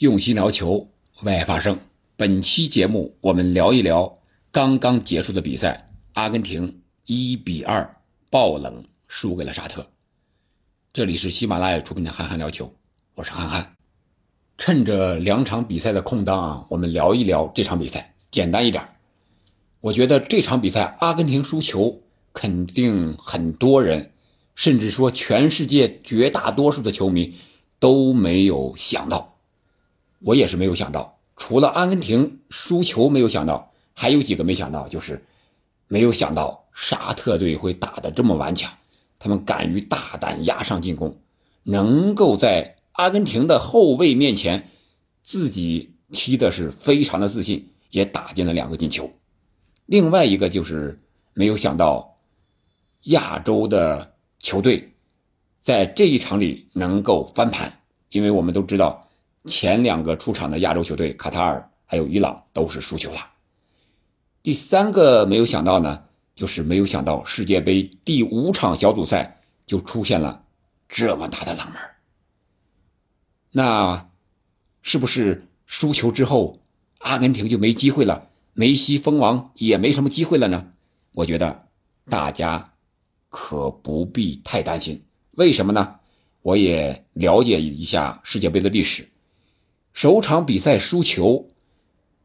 用心聊球，为爱发声。本期节目我们聊一聊刚刚结束的比赛，阿根廷一比二爆冷输给了沙特。这里是喜马拉雅出品的《憨憨聊球》，我是憨憨。趁着两场比赛的空档啊，我们聊一聊这场比赛，简单一点。我觉得这场比赛阿根廷输球，肯定很多人，甚至说全世界绝大多数的球迷都没有想到。我也是没有想到，除了阿根廷输球没有想到，还有几个没想到，就是没有想到沙特队会打得这么顽强，他们敢于大胆压上进攻，能够在阿根廷的后卫面前自己踢的是非常的自信，也打进了两个进球。另外一个就是没有想到亚洲的球队在这一场里能够翻盘，因为我们都知道。前两个出场的亚洲球队卡塔尔还有伊朗都是输球了。第三个没有想到呢，就是没有想到世界杯第五场小组赛就出现了这么大的冷门。那是不是输球之后，阿根廷就没机会了？梅西封王也没什么机会了呢？我觉得大家可不必太担心。为什么呢？我也了解一下世界杯的历史。首场比赛输球，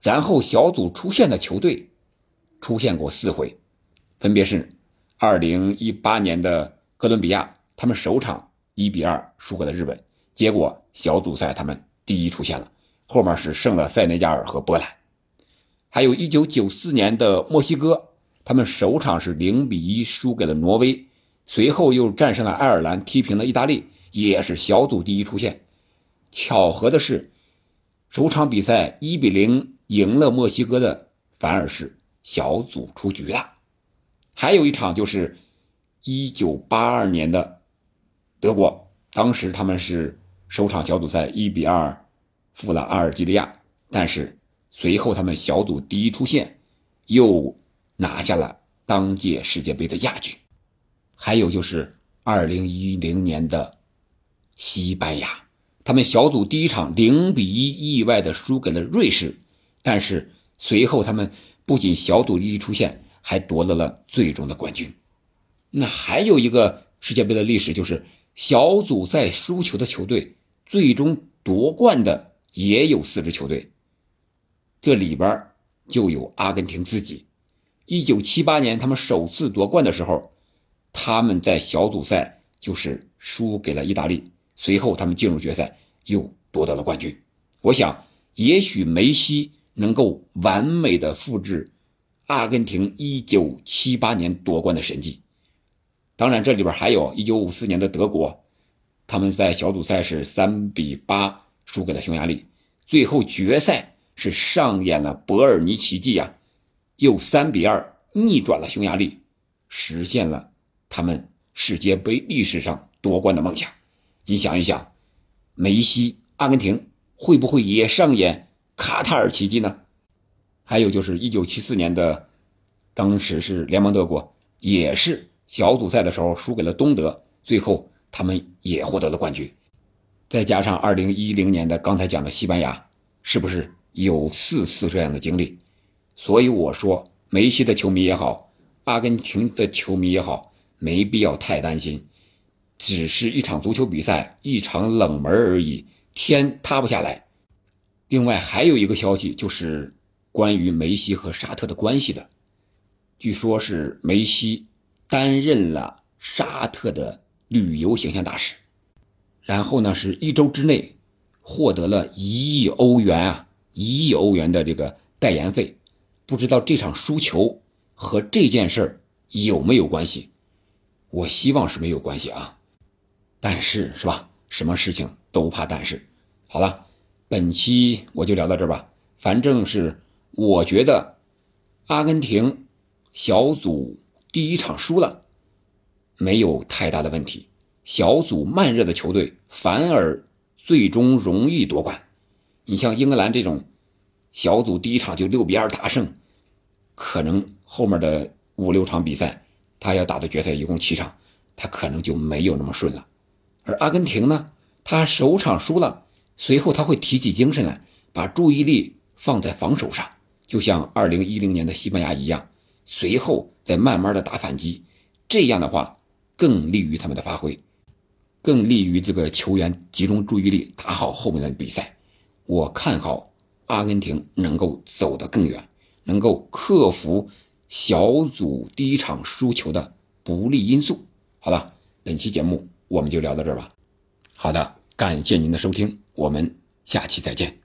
然后小组出线的球队出现过四回，分别是2018年的哥伦比亚，他们首场1比2输给了日本，结果小组赛他们第一出现了，后面是胜了塞内加尔和波兰。还有1994年的墨西哥，他们首场是0比1输给了挪威，随后又战胜了爱尔兰，踢平了意大利，也是小组第一出线。巧合的是。首场比赛一比零赢了墨西哥的，反而是小组出局了。还有一场就是一九八二年的德国，当时他们是首场小组赛一比二负了阿尔及利亚，但是随后他们小组第一出线，又拿下了当届世界杯的亚军。还有就是二零一零年的西班牙。他们小组第一场零比一意外的输给了瑞士，但是随后他们不仅小组第一出现，还夺得了最终的冠军。那还有一个世界杯的历史，就是小组赛输球的球队最终夺冠的也有四支球队，这里边就有阿根廷自己。一九七八年他们首次夺冠的时候，他们在小组赛就是输给了意大利。随后，他们进入决赛，又夺得了冠军。我想，也许梅西能够完美的复制阿根廷1978年夺冠的神迹。当然，这里边还有1954年的德国，他们在小组赛是3比8输给了匈牙利，最后决赛是上演了伯尔尼奇迹呀，又3比2逆转了匈牙利，实现了他们世界杯历史上夺冠的梦想。你想一想，梅西，阿根廷会不会也上演卡塔尔奇迹呢？还有就是一九七四年的，当时是联盟德国，也是小组赛的时候输给了东德，最后他们也获得了冠军。再加上二零一零年的刚才讲的西班牙，是不是有四次这样的经历？所以我说，梅西的球迷也好，阿根廷的球迷也好，没必要太担心。只是一场足球比赛，一场冷门而已，天塌不下来。另外还有一个消息，就是关于梅西和沙特的关系的。据说是梅西担任了沙特的旅游形象大使，然后呢是一周之内获得了一亿欧元啊，一亿欧元的这个代言费。不知道这场输球和这件事有没有关系？我希望是没有关系啊。但是是吧？什么事情都怕但是。好了，本期我就聊到这儿吧。反正是我觉得，阿根廷小组第一场输了，没有太大的问题。小组慢热的球队反而最终容易夺冠。你像英格兰这种，小组第一场就六比二大胜，可能后面的五六场比赛，他要打的决赛一共七场，他可能就没有那么顺了。而阿根廷呢，他首场输了，随后他会提起精神来，把注意力放在防守上，就像二零一零年的西班牙一样，随后再慢慢的打反击。这样的话，更利于他们的发挥，更利于这个球员集中注意力打好后面的比赛。我看好阿根廷能够走得更远，能够克服小组第一场输球的不利因素。好了，本期节目我们就聊到这儿吧。好的，感谢您的收听，我们下期再见。